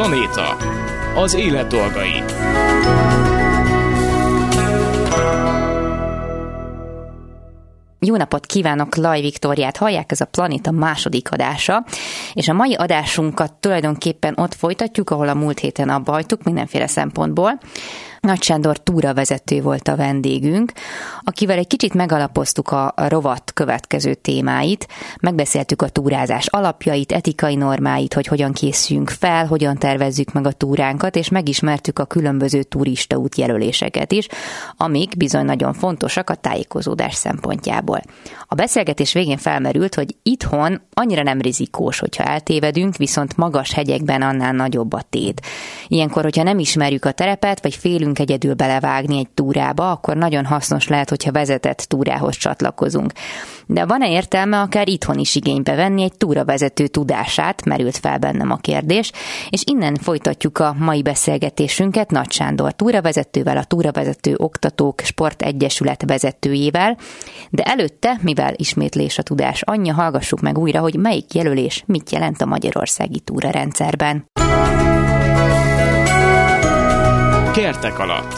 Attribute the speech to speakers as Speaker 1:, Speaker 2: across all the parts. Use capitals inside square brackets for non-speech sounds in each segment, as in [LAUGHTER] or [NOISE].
Speaker 1: Planéta. Az élet dolgai.
Speaker 2: Jó napot kívánok, Laj Viktóriát hallják, ez a Planéta második adása, és a mai adásunkat tulajdonképpen ott folytatjuk, ahol a múlt héten abba hagytuk mindenféle szempontból. Nagy Sándor túravezető volt a vendégünk, akivel egy kicsit megalapoztuk a rovat következő témáit, megbeszéltük a túrázás alapjait, etikai normáit, hogy hogyan készüljünk fel, hogyan tervezzük meg a túránkat, és megismertük a különböző turista útjelöléseket is, amik bizony nagyon fontosak a tájékozódás szempontjából. A beszélgetés végén felmerült, hogy itthon annyira nem rizikós, hogyha eltévedünk, viszont magas hegyekben annál nagyobb a tét. Ilyenkor, hogyha nem ismerjük a terepet, vagy félünk akarunk egyedül belevágni egy túrába, akkor nagyon hasznos lehet, hogyha vezetett túrához csatlakozunk. De van-e értelme akár itthon is igénybe venni egy túravezető tudását, merült fel bennem a kérdés, és innen folytatjuk a mai beszélgetésünket Nagy Sándor túravezetővel, a Túravezető Oktatók Sportegyesület vezetőjével, de előtte, mivel ismétlés a tudás anyja, hallgassuk meg újra, hogy melyik jelölés mit jelent a magyarországi túrarendszerben.
Speaker 1: Kertek alatt.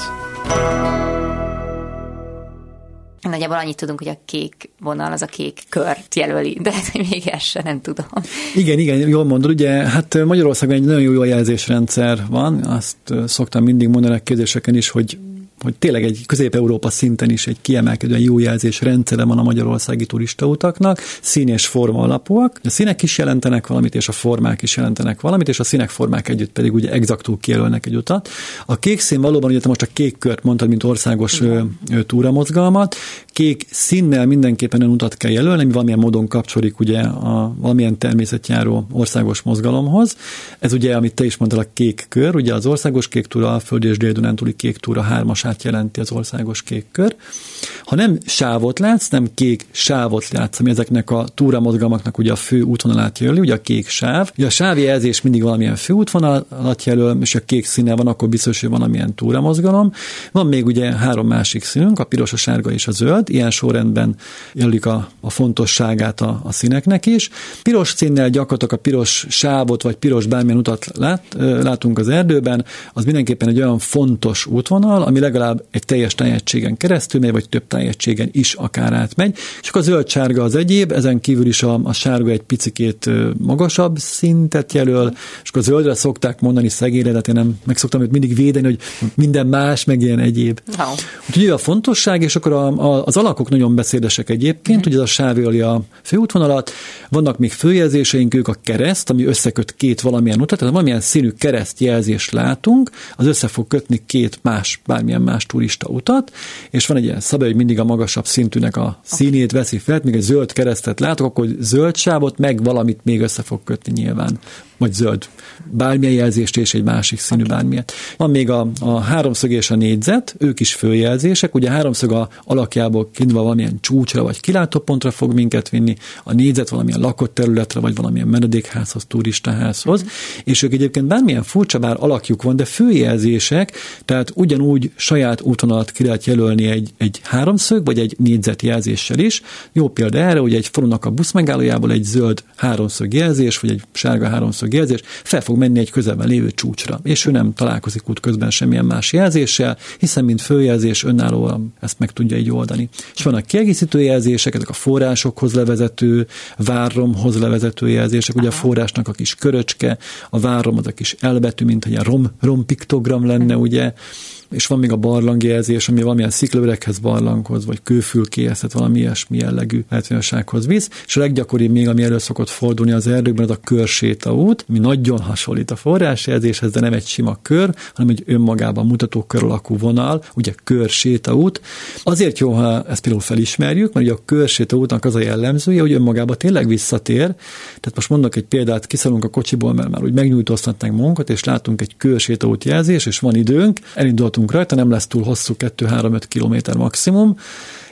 Speaker 2: Nagyjából annyit tudunk, hogy a kék vonal az a kék kört jelöli, de hogy még ezt sem nem tudom.
Speaker 3: Igen, igen, jól mondod, ugye, hát Magyarországon egy nagyon jó jelzésrendszer van, azt szoktam mindig mondani a kérdéseken is, hogy hogy tényleg egy Közép-Európa szinten is egy kiemelkedően jó jelzés rendszere van a magyarországi turistautaknak, szín és forma alapúak. A színek is jelentenek valamit, és a formák is jelentenek valamit, és a színek formák együtt pedig ugye exaktul kijelölnek egy utat. A kék szín valóban, ugye te most a kék kört mondtad, mint országos Igen. túramozgalmat, kék színnel mindenképpen olyan utat kell jelölni, ami valamilyen módon kapcsolódik ugye a valamilyen természetjáró országos mozgalomhoz. Ez ugye, amit te is mondtad, a kék kör, ugye az országos kék túra, a Föld és Dél-Dunántúli kék túra hármas sávát jelenti az országos kék kör. Ha nem sávot látsz, nem kék sávot látsz, ami ezeknek a túramozgalmaknak ugye a fő útvonalát jelöli, ugye a kék sáv. Ugye a sávjelzés mindig valamilyen fő útvonalat jelöl, és a kék színe van, akkor biztos, hogy valamilyen túramozgalom. Van még ugye három másik színünk, a piros, a sárga és a zöld. Ilyen sorrendben jelölik a, a fontosságát a, a színeknek is. Piros színnel gyakorlatilag a piros sávot, vagy piros bármilyen utat lát, látunk az erdőben, az mindenképpen egy olyan fontos útvonal, ami legalább legalább egy teljes tájegységen keresztül megy, vagy több tájegységen is akár átmegy. És akkor a zöld-sárga az egyéb, ezen kívül is a, a sárga egy picikét magasabb szintet jelöl, és akkor a zöldre szokták mondani szegényre, de hát én nem meg szoktam őt mindig védeni, hogy minden más, meg ilyen egyéb. Oh. Úgyhogy a fontosság, és akkor a, a, az alakok nagyon beszédesek egyébként, mm. ugye ez a sáv a főútvonalat, vannak még főjelzéseink, ők a kereszt, ami összeköt két valamilyen utat, tehát valamilyen színű keresztjelzést látunk, az össze fog kötni két más, bármilyen más turista utat, és van egy ilyen szabály, hogy mindig a magasabb szintűnek a színét veszi fel, még egy zöld keresztet látok, akkor zöld sávot, meg valamit még össze fog kötni nyilván vagy zöld, bármilyen jelzést és egy másik színű okay. bármilyen. Van még a, a háromszög és a négyzet, ők is följelzések, ugye a háromszög a alakjából kiindulva valamilyen csúcsra vagy kilátópontra fog minket vinni, a négyzet valamilyen lakott területre, vagy valamilyen menedékházhoz, turistaházhoz, mm. és ők egyébként bármilyen furcsa bár alakjuk van, de főjelzések, tehát ugyanúgy saját útvonalat ki lehet jelölni egy, egy háromszög, vagy egy négyzet jelzéssel is. Jó példa erre, hogy egy falunak a buszmegállójából egy zöld háromszög jelzés, vagy egy sárga háromszög jelzés, fel fog menni egy közelben lévő csúcsra, és ő nem találkozik út közben semmilyen más jelzéssel, hiszen mint följelzés önállóan ezt meg tudja így oldani. És vannak kiegészítő jelzések, ezek a forrásokhoz levezető, várromhoz levezető jelzések, ugye a forrásnak a kis köröcske, a várrom az a kis elbetű, mint egy rom, rom piktogram lenne, ugye, és van még a barlangjelzés, ami valamilyen sziklaüreghez barlanghoz, vagy kőfülkéhez, tehát valami ilyesmi jellegű lehetőséghoz visz, és a leggyakoribb még, ami elő szokott fordulni az erdőkben, az a körsétaút, ami nagyon hasonlít a forrásjelzéshez, de nem egy sima kör, hanem egy önmagában mutató kör alakú vonal, ugye körsétaút. Azért jó, ha ezt például felismerjük, mert ugye a körsétaútnak az a jellemzője, hogy önmagában tényleg visszatér. Tehát most mondok egy példát, kiszállunk a kocsiból, mert már úgy megnyújtóztatnánk munkat, és látunk egy körsétaút jelzés, és van időnk, elindultunk rajta, nem lesz túl hosszú, 2-3-5 km maximum,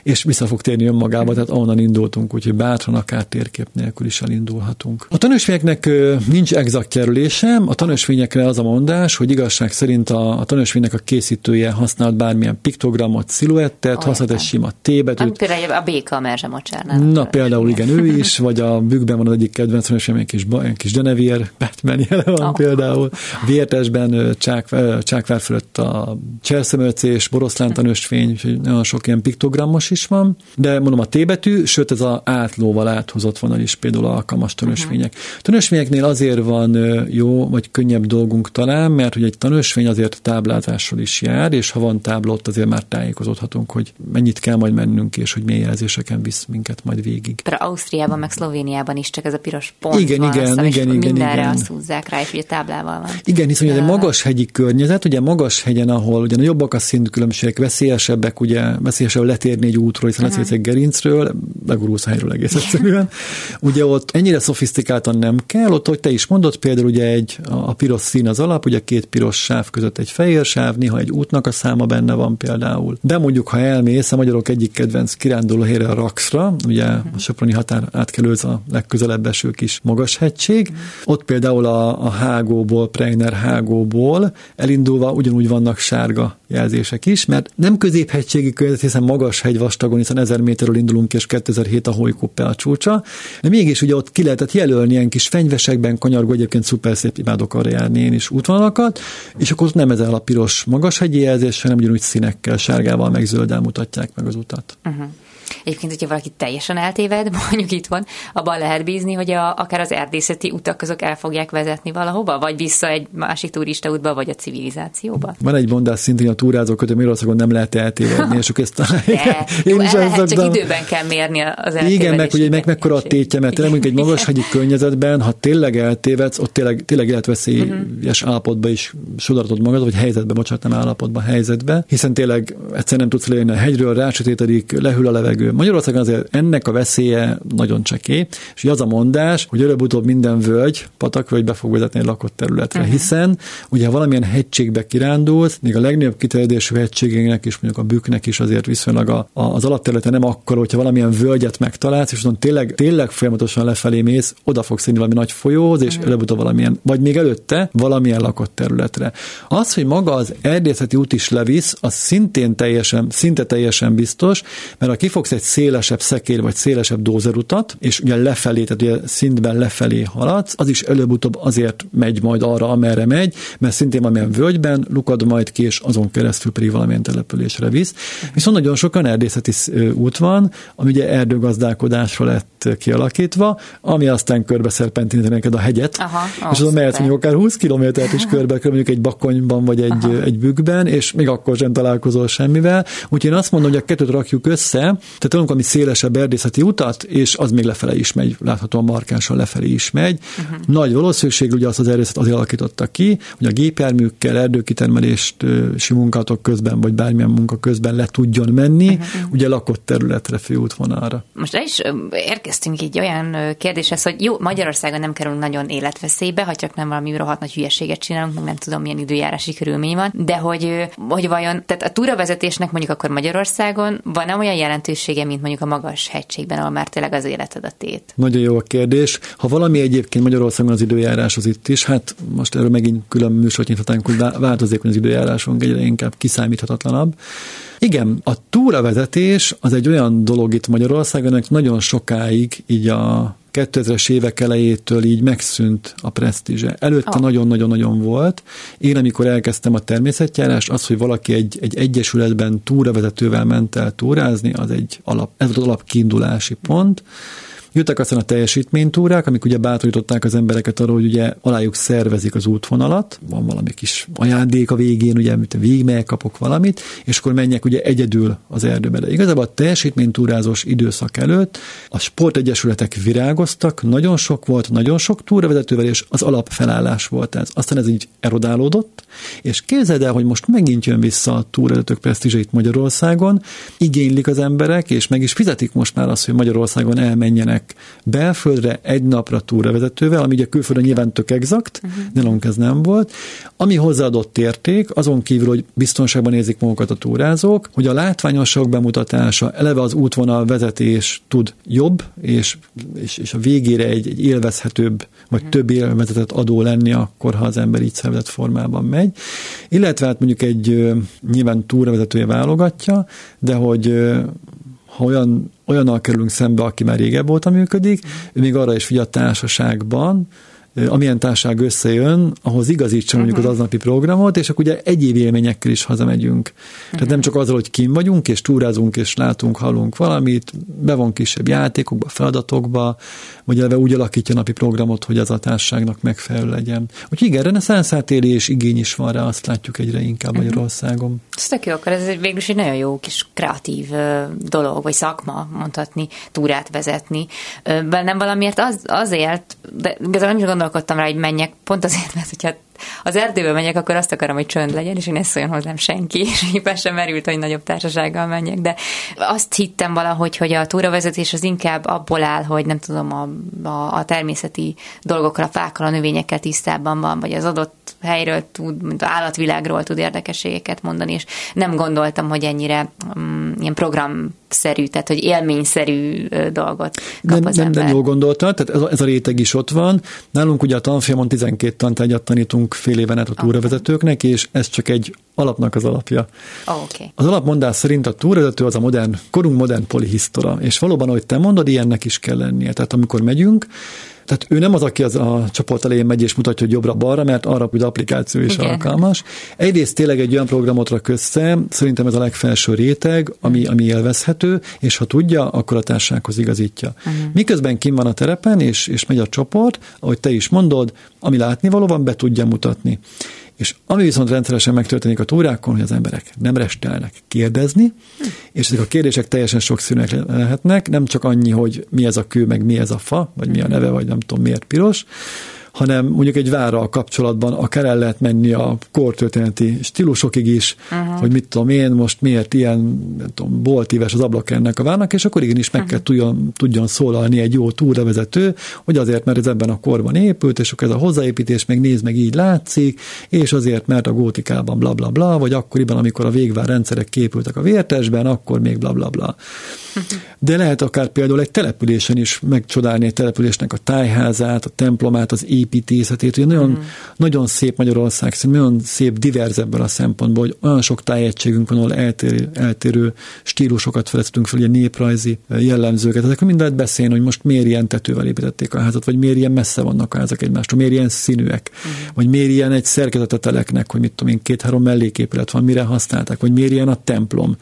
Speaker 3: és vissza fog térni önmagába, tehát onnan indultunk, úgyhogy bátran akár térkép nélkül is elindulhatunk. A tanúsvényeknek nincs exakt jelölése, a tanúsvényekre az a mondás, hogy igazság szerint a, a tanúsvénynek a készítője használt bármilyen piktogramot, sziluettet, használt egy sima T-betűt.
Speaker 2: Például a béka a merzsemocsárnál.
Speaker 3: Na például igen, ő is, vagy a bükkben van az egyik kedvenc tanúsvény, kis, kis Genevier, Batman jelen van oh. például. Vértesben Csákvár fölött a cserszemölcés, boroszlán tanúsvény, úgyhogy nagyon sok ilyen is van, de mondom a T betű, sőt ez a átlóval áthozott vonal is például alkalmas tanúsvények. Uh-huh. Tanúsvényeknél azért van jó, vagy könnyebb dolgunk talán, mert hogy egy tanúsvény azért táblázással is jár, és ha van tábla, ott azért már tájékozódhatunk, hogy mennyit kell majd mennünk, és hogy milyen jelzéseken visz minket majd végig.
Speaker 2: Például Ausztriában, meg Szlovéniában is csak ez a piros pont
Speaker 3: igen, van, igen, aztán, igen, igen,
Speaker 2: mindenre
Speaker 3: igen.
Speaker 2: azt húzzák rá, és ugye táblával van.
Speaker 3: Igen, hiszen ugye egy magas hegyi környezet, ugye magas hegyen, ahol ugye jobbak a szintkülönbségek, veszélyesebbek, ugye veszélyesebb letérni egy útról, hiszen uh-huh. egy gerincről, legurulsz a helyről egész egyszerűen. ugye ott ennyire szofisztikáltan nem kell, ott, hogy te is mondod, például ugye egy, a piros szín az alap, ugye két piros sáv között egy fehér sáv, néha egy útnak a száma benne van például. De mondjuk, ha elmész, a magyarok egyik kedvenc kiránduló helyre a Raxra, ugye uh-huh. a Soproni határ átkelőz a legközelebb eső kis magas hegység, uh-huh. ott például a, a Hágóból, Preiner Hágóból elindulva ugyanúgy vannak sárga jelzések is, mert nem középhegységi környezet, hiszen magas hegy vastagon, hiszen 1000 méterről indulunk, és 2007 a Hojkuppe a csúcsa, de mégis ugye ott ki lehetett jelölni ilyen kis fenyvesekben, kanyargó, egyébként szuper szép imádok arra járni én is útvonalakat, és akkor nem ezzel a piros magas hegyi jelzés, hanem ugyanúgy színekkel, sárgával, meg zölddel mutatják meg az utat. Uh-huh.
Speaker 2: Egyébként, hogyha valaki teljesen eltéved, [LAUGHS] mondjuk itt van, abban lehet bízni, hogy a, akár az erdészeti utak azok el fogják vezetni valahova, vagy vissza egy másik turista útba, vagy a civilizációba.
Speaker 3: Van egy mondás szintén a túrázók, hogy Magyarországon nem lehet eltévedni, és ezt [LAUGHS] [LAUGHS]
Speaker 2: én jó, is el lehet, csak időben kell mérni az
Speaker 3: Igen, meg hogy meg mekkora a tétje, mert tényleg egy magas hegyi környezetben, ha tényleg eltévedsz, ott tényleg, tényleg életveszélyes uh-huh. állapotba is sodartod magad, vagy helyzetbe, bocsánat, nem állapotba, helyzetbe, hiszen tényleg egyszer nem tudsz lejönni a hegyről, rácsötétedik, lehűl a levegő, Magyarországon azért ennek a veszélye nagyon cseké, és az a mondás, hogy előbb-utóbb minden völgy, patakvölgy be fog vezetni egy lakott területre, uh-huh. hiszen ugye ha valamilyen hegységbe kirándulsz, még a legnagyobb kiterjedésű hegységének is, mondjuk a büknek is azért viszonylag a, a, az alapterülete nem akkor, hogyha valamilyen völgyet megtalálsz, és azon tényleg, tényleg folyamatosan lefelé mész, oda fogsz színni valami nagy folyóhoz, és uh-huh. előbb-utóbb valamilyen, vagy még előtte valamilyen lakott területre. Az, hogy maga az erdészeti út is levisz, az szintén teljesen, szinte teljesen biztos, mert ha kifogsz egy egy szélesebb szekér vagy szélesebb dózerutat, és ugye lefelé, tehát ugye szintben lefelé haladsz, az is előbb-utóbb azért megy majd arra, amerre megy, mert szintén valamilyen völgyben lukad majd ki, és azon keresztül pedig valamilyen településre visz. Viszont nagyon sokan erdészeti út van, ami ugye erdőgazdálkodásra lett kialakítva, ami aztán körbe szerpentiníteni neked a hegyet, Aha, és azon mehetsz mondjuk akár 20 kilométert is körbe, mondjuk egy bakonyban vagy egy, egy bükkben, és még akkor sem találkozol semmivel. Úgyhogy én azt mondom, hogy a kettőt rakjuk össze, tehát találunk ami szélesebb erdészeti utat, és az még lefele is megy, láthatóan markánsan lefelé is megy. Uh-huh. Nagy valószínűség, ugye azt az erdészet azért alakította ki, hogy a gépjárműkkel erdőkitermelést munkátok közben, vagy bármilyen munka közben le tudjon menni, uh-huh. ugye lakott területre, főútvonalra.
Speaker 2: Most el is érkeztünk egy olyan kérdéshez, hogy jó, Magyarországon nem kerül nagyon életveszélybe, ha csak nem valami rohadt nagy hülyeséget csinálunk, meg nem tudom, milyen időjárási körülmény van, de hogy, hogy vajon, tehát a túravezetésnek mondjuk akkor Magyarországon van-e olyan jelentősége, különbsége, mint mondjuk a magas hegységben, ahol már tényleg az életed a tét?
Speaker 3: Nagyon jó a kérdés. Ha valami egyébként Magyarországon az időjárás az itt is, hát most erről megint külön műsort nyithatnánk, hogy változékony az időjárásunk, egyre inkább kiszámíthatatlanabb. Igen, a túravezetés az egy olyan dolog itt Magyarországon, nagyon sokáig így a 2000-es évek elejétől így megszűnt a presztízse. Előtte oh. nagyon-nagyon-nagyon volt. Én, amikor elkezdtem a természetjárást, az, hogy valaki egy, egy egyesületben túravezetővel ment el túrázni, az egy alap, ez az alap kiindulási pont. Jöttek aztán a teljesítménytúrák, amik ugye bátorították az embereket arra, hogy ugye alájuk szervezik az útvonalat, van valami kis ajándék a végén, ugye, amit végig kapok valamit, és akkor menjek ugye egyedül az erdőbe. De igazából a teljesítménytúrázós időszak előtt a sportegyesületek virágoztak, nagyon sok volt, nagyon sok túravezetővel, és az alapfelállás volt ez. Aztán ez így erodálódott, és képzeld el, hogy most megint jön vissza a túravezetők presztízse itt Magyarországon, igénylik az emberek, és meg is fizetik most már azt, hogy Magyarországon elmenjenek belföldre egy napra túravezetővel, ami ugye külföldön nyilván tök exakt, uh-huh. nálunk ez nem volt. Ami hozzáadott érték, azon kívül, hogy biztonságban érzik magukat a túrázók, hogy a látványosság bemutatása, eleve az útvonal vezetés tud jobb, és, és, és a végére egy, egy élvezhetőbb, vagy uh-huh. több élvezetet adó lenni akkor, ha az ember így szervezett formában megy. Illetve hát mondjuk egy nyilván túravezetője válogatja, de hogy ha olyan, olyannal kerülünk szembe, aki már régebb óta működik, ő még arra is figyel a társaságban, amilyen társaság összejön, ahhoz igazítsa mondjuk uh-huh. az aznapi programot, és akkor ugye egyéb élményekkel is hazamegyünk. Uh-huh. Tehát nem csak azzal, hogy kim vagyunk, és túrázunk, és látunk, hallunk valamit, be van kisebb játékokba, feladatokba, vagy eleve úgy alakítja a napi programot, hogy az a társaságnak megfelelő legyen. Úgyhogy igen, reneszánsz és igény is van rá, azt látjuk egyre inkább uh-huh. Magyarországon.
Speaker 2: Ez tök jó, akkor ez végül is egy nagyon jó kis kreatív dolog, vagy szakma, mondhatni, túrát vezetni. Nem valamiért az, azért, de igazából nem is gondolkodtam rá, hogy menjek, pont azért, mert hogyha az erdőbe megyek, akkor azt akarom, hogy csönd legyen, és én ne szóljon hozzám senki, és [LAUGHS] éppen sem merült, hogy nagyobb társasággal menjek, de azt hittem valahogy, hogy a túravezetés az inkább abból áll, hogy nem tudom, a, a, a természeti dolgokra, fákkal, a növényekkel tisztában van, vagy az adott helyről tud, mint állatvilágról tud érdekességeket mondani, és nem gondoltam, hogy ennyire um, ilyen programszerű, tehát hogy élményszerű dolgot kap
Speaker 3: nem,
Speaker 2: az
Speaker 3: nem,
Speaker 2: ember.
Speaker 3: nem jól gondoltad, tehát ez a, ez a réteg is ott van. Nálunk ugye a tanfolyamon 12 tantárgyat tanítunk fél éven át a túravezetőknek, és ez csak egy alapnak az alapja.
Speaker 2: Oh, okay.
Speaker 3: Az alapmondás szerint a túravezető az a modern, korunk modern polihisztora, és valóban, ahogy te mondod, ilyennek is kell lennie. Tehát amikor megyünk, tehát ő nem az, aki az a csoport elején megy és mutatja, hogy jobbra-balra, mert arra, hogy applikáció is Igen. alkalmas. Egyrészt tényleg egy olyan programot rak össze, szerintem ez a legfelső réteg, ami, ami élvezhető, és ha tudja, akkor a társasághoz igazítja. Uh-huh. Miközben kim van a terepen, és, és megy a csoport, ahogy te is mondod, ami látnivaló van, be tudja mutatni. És ami viszont rendszeresen megtörténik a túrákon, hogy az emberek nem restelnek kérdezni, és ezek a kérdések teljesen sokszínűek lehetnek, nem csak annyi, hogy mi ez a kő, meg mi ez a fa, vagy mi a neve, vagy nem tudom miért piros, hanem mondjuk egy várral kapcsolatban akár el lehet menni a kortörténeti stílusokig is, uh-huh. hogy mit tudom én, most miért ilyen nem tudom, boltíves az ablak ennek a várnak, és akkor igenis meg uh-huh. kell tudjon, tudjon szólalni egy jó túravezető, hogy azért, mert ez ebben a korban épült, és akkor ez a hozzáépítés meg néz meg így látszik, és azért, mert a gótikában bla bla bla, vagy akkoriban, amikor a végvár rendszerek képültek a vértesben, akkor még bla bla bla. De lehet akár például egy településen is megcsodálni egy településnek a tájházát, a templomát, az építészetét. Ugye nagyon, mm. nagyon szép Magyarország, nagyon szép divers ebből a szempontból, hogy olyan sok tájegységünk van, ahol eltérő, eltérő stílusokat fedeztünk fel, ugye néprajzi jellemzőket. Ezekről mind lehet beszélni, hogy most miért ilyen tetővel építették a házat, vagy miért ilyen messze vannak a házak egymástól, miért ilyen színűek, mm. vagy miért ilyen egy szerkezet a teleknek, hogy mit tudom én, két-három melléképület van, mire használták, vagy miért ilyen a templom,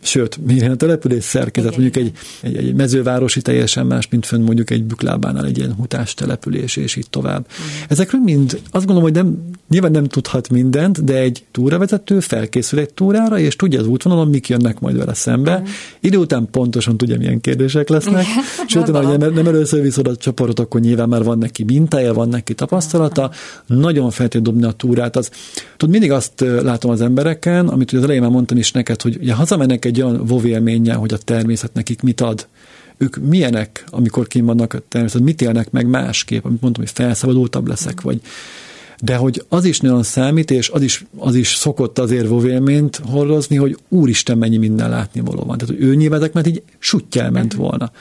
Speaker 3: sőt, miért ilyen a település szerkezet, Igen. mondjuk egy, egy, egy mezővárosi teljesen más, mint fönn mondjuk egy büklábánál egy ilyen hutás település, és így tovább. Mm. Ezekről mind azt gondolom, hogy nem, nyilván nem tudhat mindent, de egy túravezető felkészül egy túrára, és tudja az útvonalon, mik jönnek majd vele szembe. Mm. Idő után pontosan tudja, milyen kérdések lesznek. [LAUGHS] Sőt, ha nem, nem először viszod a csapatot, akkor nyilván már van neki mintája, van neki tapasztalata. Nagyon fel dobni a túrát. Az, tud, mindig azt látom az embereken, amit az elején már mondtam is neked, hogy ugye hazamennek egy olyan vovélménnyel, hogy a természet nekik mit ad ők milyenek, amikor kim vannak természetesen, mit élnek meg másképp, amit mondtam, hogy felszabadultabb leszek, vagy de hogy az is nagyon számít, és az is, az is szokott azért vovélményt hordozni, hogy úristen, mennyi minden látni való van. Tehát, hogy ő nyilván mert így sutyjel ment volna.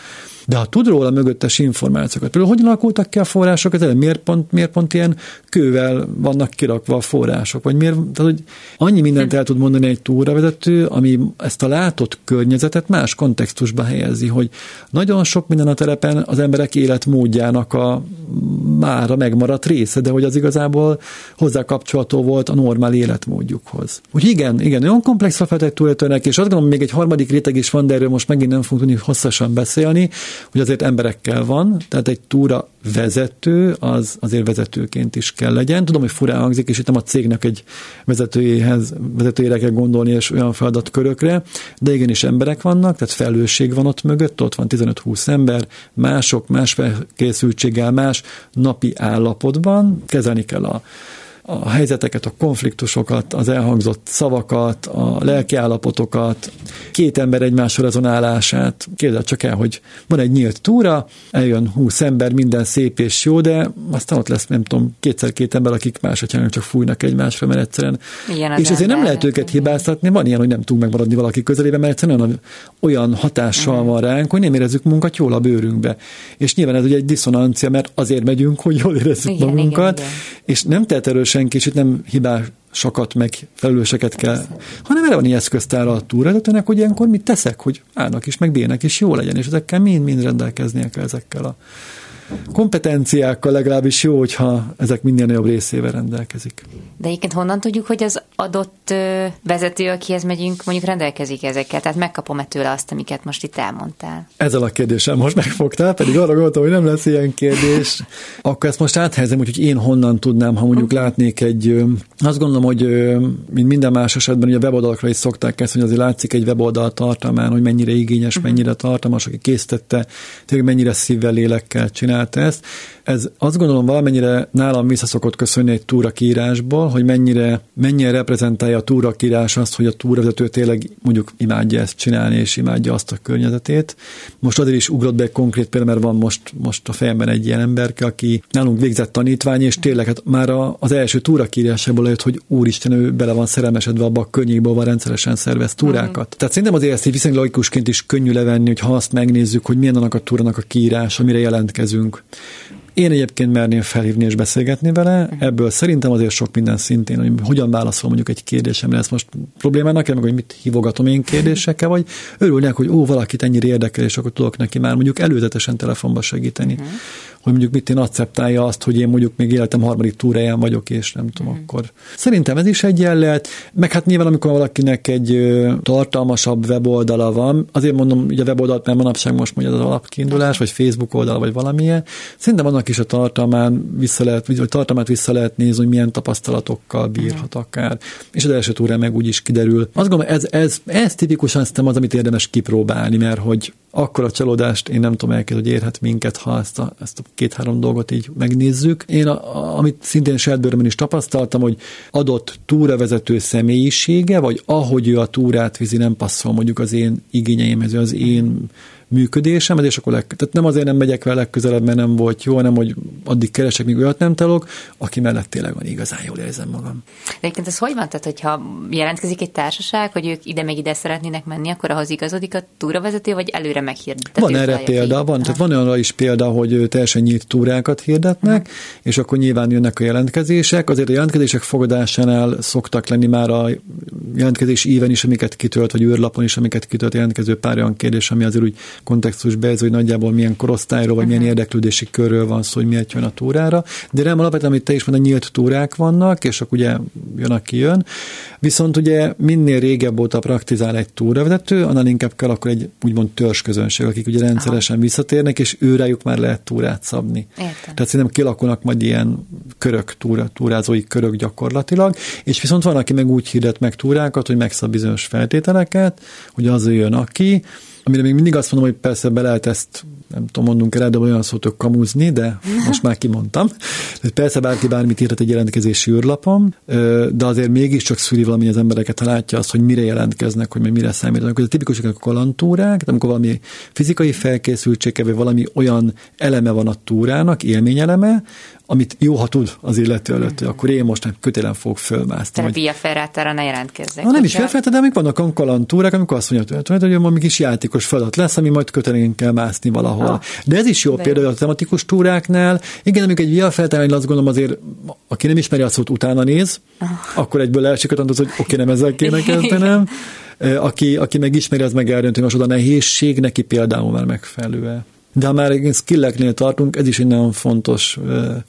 Speaker 3: De ha tud róla mögöttes információkat, például hogyan alakultak ki a források, ez miért pont, miért pont ilyen kővel vannak kirakva a források, vagy miért, tehát, hogy annyi mindent el tud mondani egy túravezető, ami ezt a látott környezetet más kontextusba helyezi, hogy nagyon sok minden a telepen az emberek életmódjának a mára megmaradt része, de hogy az igazából hozzá kapcsolható volt a normál életmódjukhoz. Úgy igen, igen, nagyon komplex a feltett és azt gondolom, még egy harmadik réteg is van, de erről most megint nem fogunk tudni hosszasan beszélni, hogy azért emberekkel van, tehát egy túra vezető, az azért vezetőként is kell legyen. Tudom, hogy furán hangzik, és itt nem a cégnek egy vezetőjéhez, vezetőjére kell gondolni, és olyan feladatkörökre, de igenis emberek vannak, tehát felelősség van ott mögött, ott van 15-20 ember, mások, más felkészültséggel, más napi állapotban, kezelni kell a a helyzeteket, a konfliktusokat, az elhangzott szavakat, a lelkiállapotokat, két ember egymás rezonálását. Képzeld csak el, hogy van egy nyílt túra, eljön húsz ember, minden szép és jó, de aztán ott lesz, nem tudom, kétszer-két ember, akik másodjának csak fújnak egymásra, mert egyszerűen. Igen, és ezért nem lehet őket hibáztatni, van ilyen, hogy nem tudunk megmaradni valaki közelében, mert egyszerűen olyan, hatással uh-huh. van ránk, hogy nem érezzük munkat jól a bőrünkbe. És nyilván ez ugye egy diszonancia, mert azért megyünk, hogy jól érezzük igen, magunkat, igen, igen. és nem tehet erről senki, és itt nem hibásokat, meg felelőseket kell, hanem erre van ilyen eszköztára a túravezetőnek, hogy ilyenkor mit teszek, hogy állnak is, meg bének is jó legyen, és ezekkel mind-mind rendelkeznie kell ezekkel a kompetenciákkal legalábbis jó, hogyha ezek minden jobb részével rendelkezik.
Speaker 2: De egyébként honnan tudjuk, hogy az adott vezető, akihez megyünk, mondjuk rendelkezik ezekkel? Tehát megkapom-e tőle azt, amiket most itt elmondtál?
Speaker 3: Ezzel a kérdéssel most megfogtál, pedig arra gondoltam, hogy nem lesz ilyen kérdés. Akkor ezt most áthelyezem, hogy én honnan tudnám, ha mondjuk látnék egy, azt gondolom, hogy mint minden más esetben, ugye a weboldalakra is szokták ezt, hogy azért látszik egy weboldal tartalmán, hogy mennyire igényes, uh-huh. mennyire tartalmas, aki készítette, tényleg mennyire szívvel, lélekkel csinálta ezt. Ez azt gondolom valamennyire nálam visszaszokott köszönni egy túrakírásból, hogy mennyire, mennyire reprezentálja a túrakírás azt, hogy a túravezető tényleg mondjuk imádja ezt csinálni, és imádja azt a környezetét. Most azért is ugrott be egy konkrét példa, mert van most, most a fejemben egy ilyen emberke, aki nálunk végzett tanítvány, és tényleg hát már az első túrakírásából lejött, hogy úristen, ő bele van szerelmesedve abba a környékből, van rendszeresen szervez túrákat. Uh-huh. Tehát szerintem azért ezt egy viszonylag logikusként is könnyű levenni, hogy ha azt megnézzük, hogy milyen annak a túrának a kiírás, amire jelentkezünk. Én egyébként merném felhívni és beszélgetni vele, ebből szerintem azért sok minden szintén, hogy hogyan válaszol mondjuk egy kérdésemre, ez most problémának, meg hogy mit hívogatom én kérdésekkel, vagy örülnek, hogy ó, valakit ennyire érdekel, és akkor tudok neki már mondjuk előzetesen telefonba segíteni. Uh-huh hogy mondjuk mit én akceptálja azt, hogy én mondjuk még életem harmadik túráján vagyok, és nem tudom, mm. akkor szerintem ez is egy jellet, meg hát nyilván amikor valakinek egy tartalmasabb weboldala van, azért mondom, hogy a weboldalt, mert manapság most mondja az alapkiindulás, vagy Facebook oldal, vagy valamilyen, szerintem annak is a tartalmán vissza lehet, vagy tartalmát vissza lehet nézni, hogy milyen tapasztalatokkal bírhat akár, és az első túrán meg úgy is kiderül. Azt gondolom, ez, ez, ez tipikusan szerintem az, amit érdemes kipróbálni, mert hogy akkor a csalódást én nem tudom elképzelni, hogy érhet minket, ha ezt a, ezt a két-három dolgot így megnézzük. Én, a, amit szintén saját is tapasztaltam, hogy adott túravezető személyisége, vagy ahogy ő a túrát vizi, nem passzol mondjuk az én igényeimhez, az én működésem, és akkor leg, tehát nem azért nem megyek vele legközelebb, mert nem volt jó, hanem hogy addig keresek, míg olyat nem talok, aki mellett tényleg van igazán jól érzem magam.
Speaker 2: De egyébként ez hogy van? Tehát, hogyha jelentkezik egy társaság, hogy ők ide meg ide szeretnének menni, akkor ahhoz igazodik a túravezető, vagy előre meghirdetik?
Speaker 3: Van erre példa, ki? van, tehát van arra is példa, hogy teljesen nyílt túrákat hirdetnek, ha. és akkor nyilván jönnek a jelentkezések. Azért a jelentkezések fogadásánál szoktak lenni már a jelentkezés íven is, amiket kitölt, vagy űrlapon is, amiket kitölt jelentkező pár olyan kérdés, ami azért úgy kontextusba ez, hogy nagyjából milyen korosztályról, vagy uh-huh. milyen érdeklődési körről van szó, hogy miért jön a túrára. De nem alapvetően, amit te is mondod, nyílt túrák vannak, és akkor ugye jön, aki jön. Viszont ugye minél régebb óta praktizál egy túravezető, annál inkább kell akkor egy úgymond törzsközönség, akik ugye rendszeresen Aha. visszatérnek, és őrájuk már lehet túrát szabni. Értem. Tehát szerintem kialakulnak majd ilyen körök, túra, túrázói körök gyakorlatilag, és viszont van, aki meg úgy hirdet meg túrákat, hogy megszab bizonyos feltételeket, hogy az jön, aki, amire még mindig azt mondom, hogy persze be lehet ezt, nem tudom, mondunk el, de olyan szót, hogy kamuzni, de most már kimondtam. Persze bárki bármit írhat egy jelentkezési űrlapon, de azért mégiscsak szüli valami az embereket, ha látja azt, hogy mire jelentkeznek, hogy mire számítanak. Ez a tipikusak a kalantúrák, amikor valami fizikai felkészültsége, vagy valami olyan eleme van a túrának, élményeleme, amit jó, ha tud az illető előtt, hogy akkor én most nem kötélen fogok fölmászni.
Speaker 2: Tehát via ferrátára ne jelentkezzek.
Speaker 3: Ha nem is felfelte, de amik vannak kalantúrák, amikor azt mondja, hogy, hogy valami kis játékos feladat lesz, ami majd kötelén kell mászni valahol. Ha. De ez is jó de például a tematikus túráknál. Igen, amikor egy via feltára, azt gondolom azért, aki nem ismeri a szót, utána néz, ah. akkor egyből elsik az, hogy oké, nem ezzel kéne kezdenem. Aki, aki meg ismeri, az meg eldönti, hogy most oda nehézség, neki például már megfelelő de ha már skilleknél tartunk, ez is egy nagyon fontos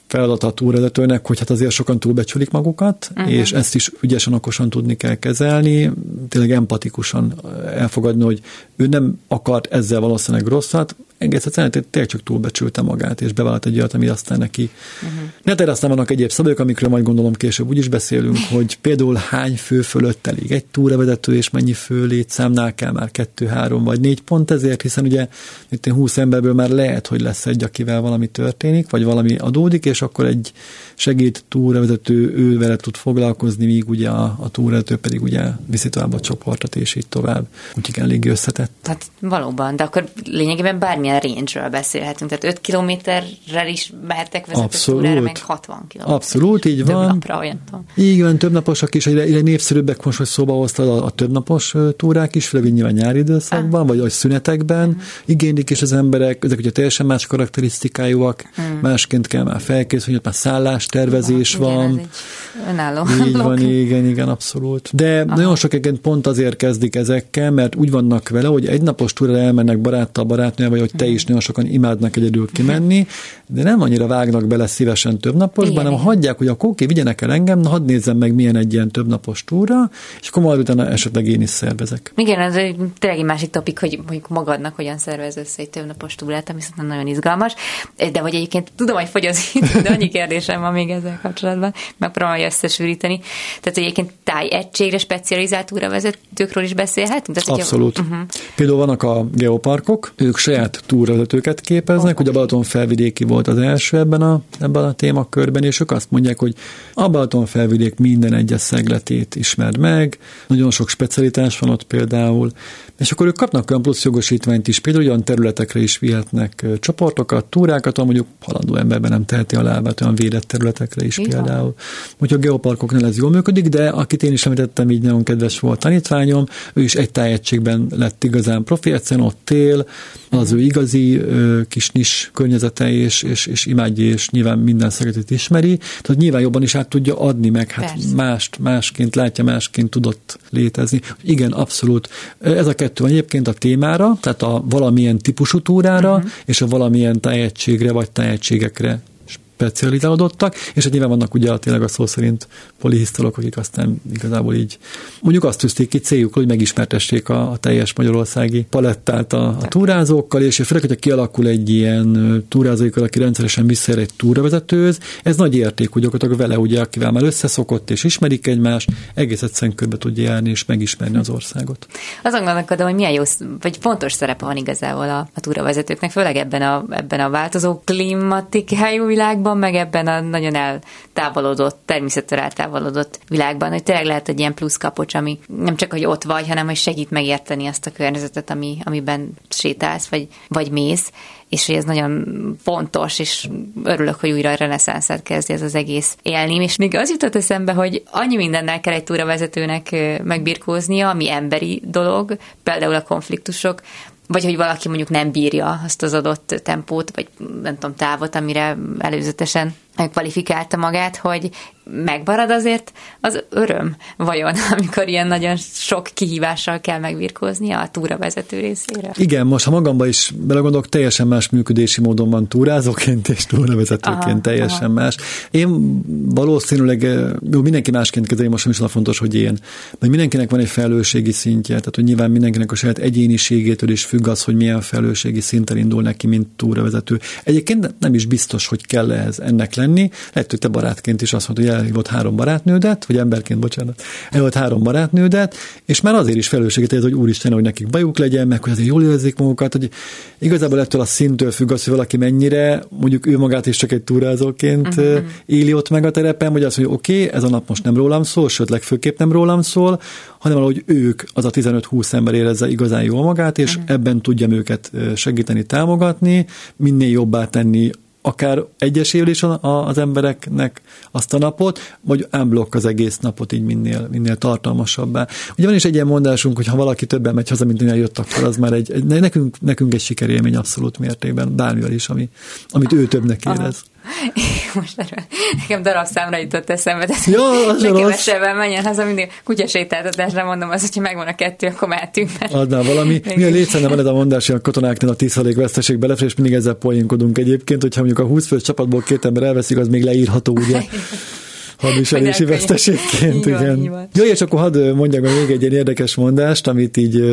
Speaker 3: feladat a túrvezetőnek, hogy hát azért sokan túlbecsülik magukat, uh-huh. és ezt is ügyesen, okosan tudni kell kezelni, tényleg empatikusan elfogadni, hogy ő nem akart ezzel valószínűleg rosszat, egész egyszerűen tényleg csak túlbecsülte magát, és bevállalt egy olyat, ami aztán neki. Uh-huh. Ne aztán vannak egyéb szabályok, amikről majd gondolom később úgy is beszélünk, [LAUGHS] hogy például hány fő fölött elég egy túravezető, és mennyi fő létszámnál kell már kettő, három vagy négy pont ezért, hiszen ugye itt 20 emberből már lehet, hogy lesz egy, akivel valami történik, vagy valami adódik, és akkor egy segít túravezető ő vele tud foglalkozni, míg ugye a, a túravezető pedig ugye viszi tovább a csoportot, és így tovább. Úgyhogy elég összetett.
Speaker 2: Tehát valóban, de akkor lényegében bármilyen range-ről beszélhetünk, tehát 5 kilométerrel is mehettek vezető Abszolút. túrára, meg 60 kilométer.
Speaker 3: Abszolút, így van.
Speaker 2: Napra, olyan
Speaker 3: így van, több naposak is, egyre, egyre népszerűbbek most, hogy szóba hoztad a, a több napos túrák is, főleg nyilván nyári időszakban, ah. vagy a szünetekben uh-huh. igénylik is az emberek, ezek ugye teljesen más karakterisztikájúak, uh-huh. másként kell már felkészülni, már szállás, tervezés van. van. Igen,
Speaker 2: önálló
Speaker 3: Így van, igen, igen, abszolút. De Aha. nagyon sok egyébként pont azért kezdik ezekkel, mert úgy vannak vele, hogy egy napos túra elmennek baráttal, barátnővel, vagy hogy te is nagyon sokan imádnak egyedül kimenni, de nem annyira vágnak bele szívesen több naposban, hanem hagyják, hogy akkor oké, vigyenek el engem, na hadd nézzem meg, milyen egy ilyen több napos túra, és akkor majd utána esetleg én is szervezek.
Speaker 2: Igen, ez egy, tényleg egy másik topik, hogy mondjuk magadnak hogyan szervez össze egy több napos túrát, ami szerintem nagyon izgalmas, de hogy egyébként tudom, hogy fogy az idő, de annyi kérdésem van még ezzel kapcsolatban, megpróbálom összesűríteni. Tehát egyébként tájegységre specializált túravezetőkről is beszélhetünk? Tehát,
Speaker 3: Abszolút. Ugye, uh-huh. Például vannak a geoparkok, ők saját túravezetőket képeznek, oh. ugye a Balaton felvidéki volt az első ebben a, ebben a témakörben, és ők azt mondják, hogy a Balaton felvidék minden egyes szegletét ismerd meg, nagyon sok specialitás van ott például, és akkor ők kapnak olyan plusz jogosítványt is, például olyan területekre is vihetnek csoportokat, túrákat, ahol mondjuk halandó emberben nem teheti a lábát, olyan védett területekre is Igen. például. Úgyhogy a geoparkoknál ez jól működik, de akit én is említettem, így nagyon kedves volt tanítványom, ő is egy tájegységben lett igazán profi, egyszerűen ott él, az ő igazi kis nis környezete, és, és, és imádja, és nyilván minden szeretet ismeri, tehát nyilván jobban is át tudja adni, meg hát mást, másként látja, másként tudott létezni. Igen, abszolódott. Ez a kettő van egyébként a témára, tehát a valamilyen típusú túrára, uh-huh. és a valamilyen tájegységre vagy tájegységekre specializálódottak, és hát nyilván vannak ugye tényleg a szó szerint polihisztolok, akik aztán igazából így mondjuk azt tűzték ki céljuk, hogy megismertessék a, a teljes magyarországi palettát a, a túrázókkal, és főleg, hogyha kialakul egy ilyen túrázóikkal, aki rendszeresen visszaér egy túravezetőhöz, ez nagy érték, hogy gyakorlatilag vele, ugye, akivel már összeszokott és ismerik egymást, egész egyszerűen körbe tudja járni és megismerni az országot.
Speaker 2: Azon gondolkodom, hogy milyen jó, vagy fontos szerepe van igazából a, a túravezetőknek, főleg ebben a, ebben a változó klimatikájú világban, világban, meg ebben a nagyon eltávolodott, természettől eltávolodott világban, hogy tényleg lehet egy ilyen plusz kapocs, ami nem csak, hogy ott vagy, hanem hogy segít megérteni azt a környezetet, ami, amiben sétálsz, vagy, vagy mész, és hogy ez nagyon fontos, és örülök, hogy újra a reneszánszát kezdi ez az egész élni. És még az jutott eszembe, hogy annyi mindennel kell egy túravezetőnek megbirkóznia, ami emberi dolog, például a konfliktusok, vagy hogy valaki mondjuk nem bírja azt az adott tempót, vagy nem tudom, távot, amire előzetesen kvalifikálta magát, hogy megmarad azért az öröm vajon, [LAUGHS] amikor ilyen nagyon sok kihívással kell megvirkóznia a túravezető részére?
Speaker 3: Igen, most ha magamba is belegondolok, teljesen más működési módon van túrázóként és túravezetőként aha, teljesen aha. más. Én valószínűleg, jó, mindenki másként kezeli, most is fontos, hogy én, mert mindenkinek van egy felelősségi szintje, tehát hogy nyilván mindenkinek a saját egyéniségétől is függ az, hogy milyen felelősségi szinten indul neki, mint túravezető. Egyébként nem is biztos, hogy kell ehhez ennek lenni. Lehet, hogy te barátként is azt mondod, hogy elhívott három barátnődet, vagy emberként, bocsánat, elhívott három barátnődet, és már azért is felelősséget hogy úristen, hogy nekik bajuk legyen, meg hogy azért jól érzik magukat, hogy igazából ettől a szintől függ az, hogy valaki mennyire, mondjuk ő magát is csak egy túrázóként uh-huh. éli ott meg a terepen, vagy az, hogy oké, okay, ez a nap most nem rólam szól, sőt, legfőképp nem rólam szól, hanem valahogy ők, az a 15-20 ember érezze igazán jól magát, és uh-huh. ebben tudjam őket segíteni, támogatni, minél jobbá tenni akár egyesével is az embereknek azt a napot, vagy unblock az egész napot így minél, minél tartalmasabbá. Ugye van is egy ilyen mondásunk, hogy ha valaki többen megy haza, mint minél jött, akkor az már egy, egy nekünk, nekünk egy sikerélmény abszolút mértékben, bármivel is, ami, amit ő többnek érez. Aha. [LAUGHS]
Speaker 2: Most erről nekem számra jutott eszembe, de ja, ne kevesebben menjen haza, mindig kutyasétáltatásra mondom az, hogyha megvan a kettő, akkor mehetünk.
Speaker 3: Adnál valami. Mi a létszene van ez a mondás, hogy a katonáknál a 10 veszteség belefér, és mindig ezzel poénkodunk egyébként, hogyha mondjuk a 20 fős csapatból két ember elveszik, az még leírható, ugye? [LAUGHS] hadviselési veszteségként, [LAUGHS] igen. Jó, és akkor hadd mondjak még egy ilyen érdekes mondást, amit így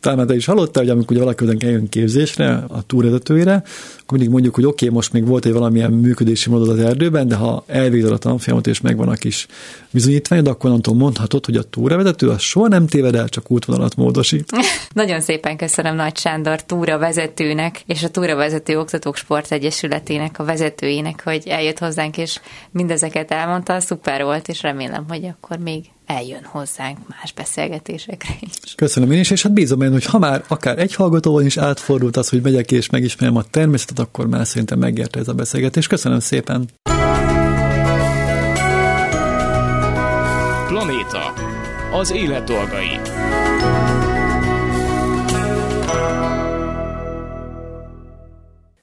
Speaker 3: talán te is hallottál, hogy amikor valaki eljön képzésre, a túrvezetőire, akkor mindig mondjuk, hogy oké, okay, most még volt egy valamilyen működési módod az erdőben, de ha elvégzed a tanfolyamot és megvan a kis bizonyítványod, akkor onnantól mondhatod, hogy a túravezető az soha nem téved el, csak útvonalat módosít. [LAUGHS]
Speaker 2: Nagyon szépen köszönöm Nagy Sándor túravezetőnek és a túravezető Oktatók Sport Egyesületének a vezetőjének, hogy eljött hozzánk, és mindezeket elmondta, szuper volt, és remélem, hogy akkor még eljön hozzánk más beszélgetésekre is.
Speaker 3: Köszönöm én is, és hát bízom benne, hogy ha már akár egy hallgatóval is átfordult az, hogy megyek és megismerem a természetet, akkor már szerintem megérte ez a beszélgetés. Köszönöm szépen!
Speaker 1: Planéta. Az élet dolgai.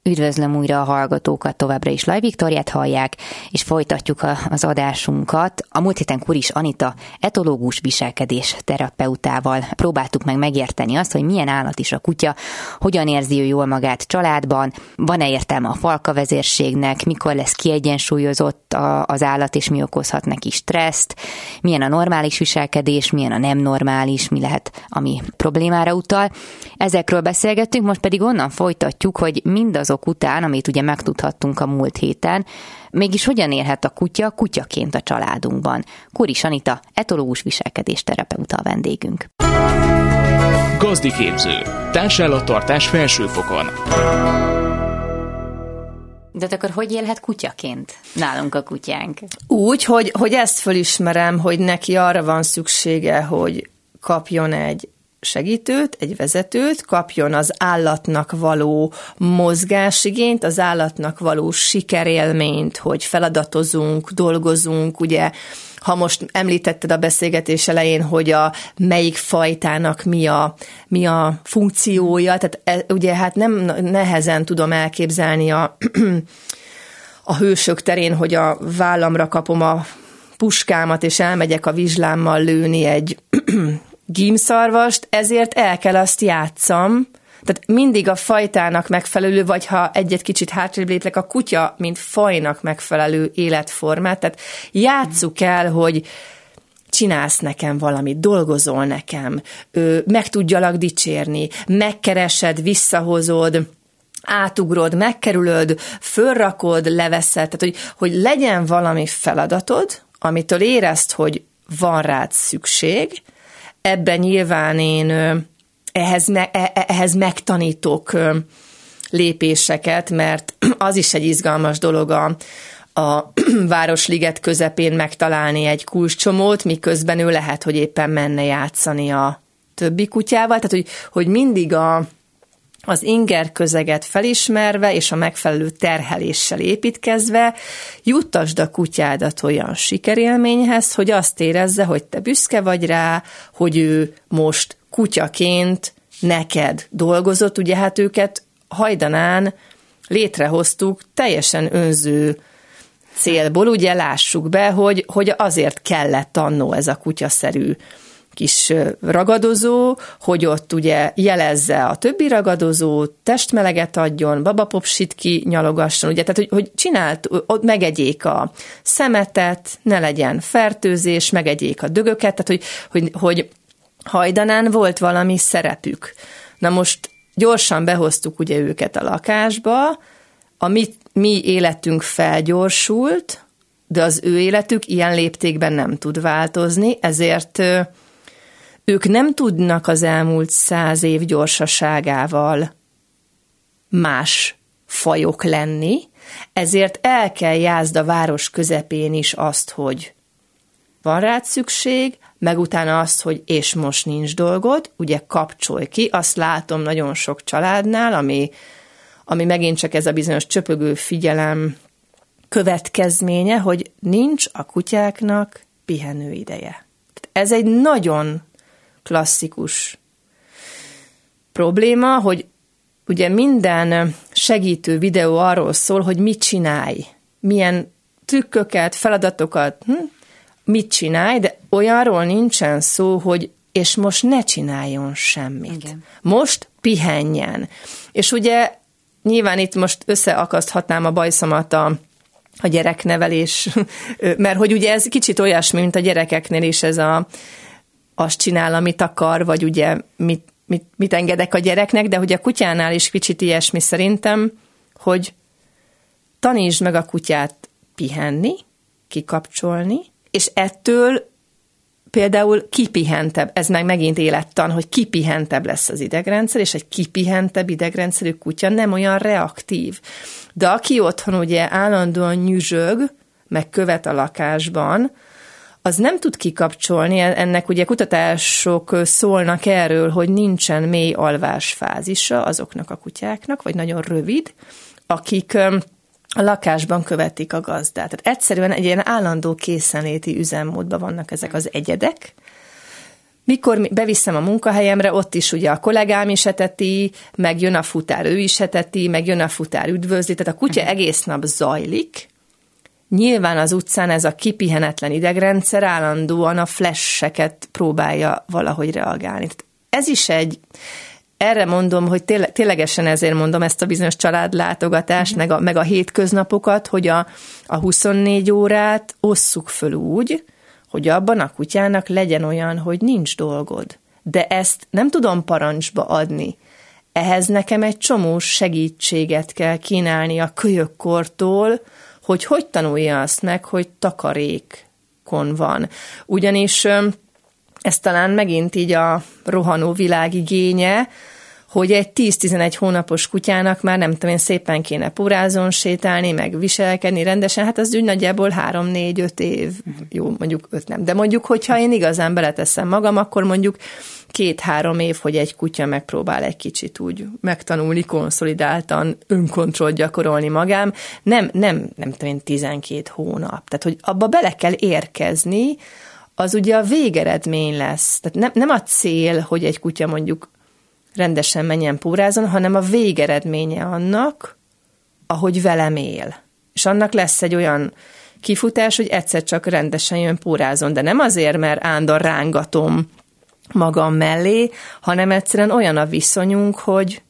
Speaker 2: Üdvözlöm újra a hallgatókat, továbbra is Laj Viktoriát hallják, és folytatjuk a, az adásunkat. A múlt héten Kuris Anita etológus viselkedés terapeutával próbáltuk meg megérteni azt, hogy milyen állat is a kutya, hogyan érzi ő jól magát családban, van-e értelme a falka vezérségnek, mikor lesz kiegyensúlyozott az állat, és mi okozhat neki stresszt, milyen a normális viselkedés, milyen a nem normális, mi lehet, ami problémára utal. Ezekről beszélgettünk, most pedig onnan folytatjuk, hogy mindazok adatok után, amit ugye megtudhattunk a múlt héten, mégis hogyan élhet a kutya kutyaként a családunkban? Kuri Sanita, etológus viselkedés terapeuta a vendégünk.
Speaker 1: Gazdi képző. Társállattartás felsőfokon.
Speaker 2: De akkor hogy élhet kutyaként nálunk a kutyánk?
Speaker 4: Úgy, hogy, hogy ezt fölismerem, hogy neki arra van szüksége, hogy kapjon egy segítőt, egy vezetőt, kapjon az állatnak való mozgásigényt, az állatnak való sikerélményt, hogy feladatozunk, dolgozunk, ugye ha most említetted a beszélgetés elején, hogy a melyik fajtának mi a, mi a funkciója, tehát e, ugye hát nem nehezen tudom elképzelni a, [CLEARS THROAT] a hősök terén, hogy a vállamra kapom a puskámat, és elmegyek a vizslámmal lőni egy gímszarvast, ezért el kell azt játszam, tehát mindig a fajtának megfelelő, vagy ha egyet kicsit hátrébb lépek, a kutya, mint fajnak megfelelő életformát, tehát játsszuk el, hogy csinálsz nekem valamit, dolgozol nekem, meg tudjalak dicsérni, megkeresed, visszahozod, átugrod, megkerülöd, fölrakod, leveszed, tehát hogy, hogy legyen valami feladatod, amitől érezt, hogy van rád szükség, ebben nyilván én ehhez, e, e, ehhez megtanítok lépéseket, mert [CLEARS THROAT] az is egy izgalmas dolog a, a [CLEARS THROAT] Városliget közepén megtalálni egy kulcscsomót, miközben ő lehet, hogy éppen menne játszani a többi kutyával, tehát hogy, hogy mindig a, az inger közeget felismerve és a megfelelő terheléssel építkezve juttasd a kutyádat olyan sikerélményhez, hogy azt érezze, hogy te büszke vagy rá, hogy ő most kutyaként neked dolgozott, ugye hát őket hajdanán létrehoztuk teljesen önző célból, ugye lássuk be, hogy, hogy azért kellett annó ez a kutyaszerű kis ragadozó, hogy ott ugye jelezze a többi ragadozó, testmeleget adjon, babapopsit ki nyalogasson, ugye, tehát hogy, hogy csinált, ott megegyék a szemetet, ne legyen fertőzés, megegyék a dögöket, tehát hogy, hogy, hogy hajdanán volt valami szerepük. Na most gyorsan behoztuk ugye őket a lakásba, a mi, mi életünk felgyorsult, de az ő életük ilyen léptékben nem tud változni, ezért ők nem tudnak az elmúlt száz év gyorsaságával más fajok lenni, ezért el kell jázd a város közepén is azt, hogy van rád szükség, meg utána azt, hogy és most nincs dolgod, ugye kapcsolj ki, azt látom nagyon sok családnál, ami, ami megint csak ez a bizonyos csöpögő figyelem következménye, hogy nincs a kutyáknak pihenő ideje. Ez egy nagyon klasszikus probléma, hogy ugye minden segítő videó arról szól, hogy mit csinálj, milyen trükköket, feladatokat, hm, mit csinálj, de olyanról nincsen szó, hogy és most ne csináljon semmit. Igen. Most pihenjen. És ugye nyilván itt most összeakaszthatnám a bajszomat a a gyereknevelés, [LAUGHS] mert hogy ugye ez kicsit olyasmi, mint a gyerekeknél is ez a azt csinál, amit akar, vagy ugye mit, mit, mit engedek a gyereknek, de hogy a kutyánál is kicsit ilyesmi szerintem, hogy tanítsd meg a kutyát pihenni, kikapcsolni, és ettől például kipihentebb, ez meg megint élettan, hogy kipihentebb lesz az idegrendszer, és egy kipihentebb idegrendszerű kutya nem olyan reaktív. De aki otthon ugye állandóan nyüzsög, meg követ a lakásban, az nem tud kikapcsolni, ennek ugye kutatások szólnak erről, hogy nincsen mély alvás fázisa azoknak a kutyáknak, vagy nagyon rövid, akik a lakásban követik a gazdát. Tehát egyszerűen egy ilyen állandó készenléti üzemmódban vannak ezek az egyedek, mikor beviszem a munkahelyemre, ott is ugye a kollégám is eteti, meg jön a futár, ő is eteti, meg jön a futár üdvözli, tehát a kutya egész nap zajlik, Nyilván az utcán ez a kipihenetlen idegrendszer állandóan a flesseket próbálja valahogy reagálni. Tehát ez is egy, erre mondom, hogy tényleg, ténylegesen ezért mondom ezt a bizonyos családlátogatást, mm. meg, a, meg a hétköznapokat, hogy a, a 24 órát osszuk föl úgy, hogy abban a kutyának legyen olyan, hogy nincs dolgod. De ezt nem tudom parancsba adni. Ehhez nekem egy csomó segítséget kell kínálni a kölyökkortól, hogy hogy tanulja azt meg, hogy takarékon van. Ugyanis ez talán megint így a rohanó világ igénye, hogy egy 10-11 hónapos kutyának már nem tudom én szépen kéne purázon sétálni, meg viselkedni rendesen, hát az úgy nagyjából 3-4-5 év, jó, mondjuk 5 nem, de mondjuk, hogyha én igazán beleteszem magam, akkor mondjuk két-három év, hogy egy kutya megpróbál egy kicsit úgy megtanulni, konszolidáltan önkontrollt gyakorolni magám, nem, nem, nem tudom én, 12 hónap. Tehát, hogy abba bele kell érkezni, az ugye a végeredmény lesz. Tehát nem, nem a cél, hogy egy kutya mondjuk rendesen menjen pórázon, hanem a végeredménye annak, ahogy velem él. És annak lesz egy olyan kifutás, hogy egyszer csak rendesen jön pórázon, de nem azért, mert ándor rángatom magam mellé, hanem egyszerűen olyan a viszonyunk, hogy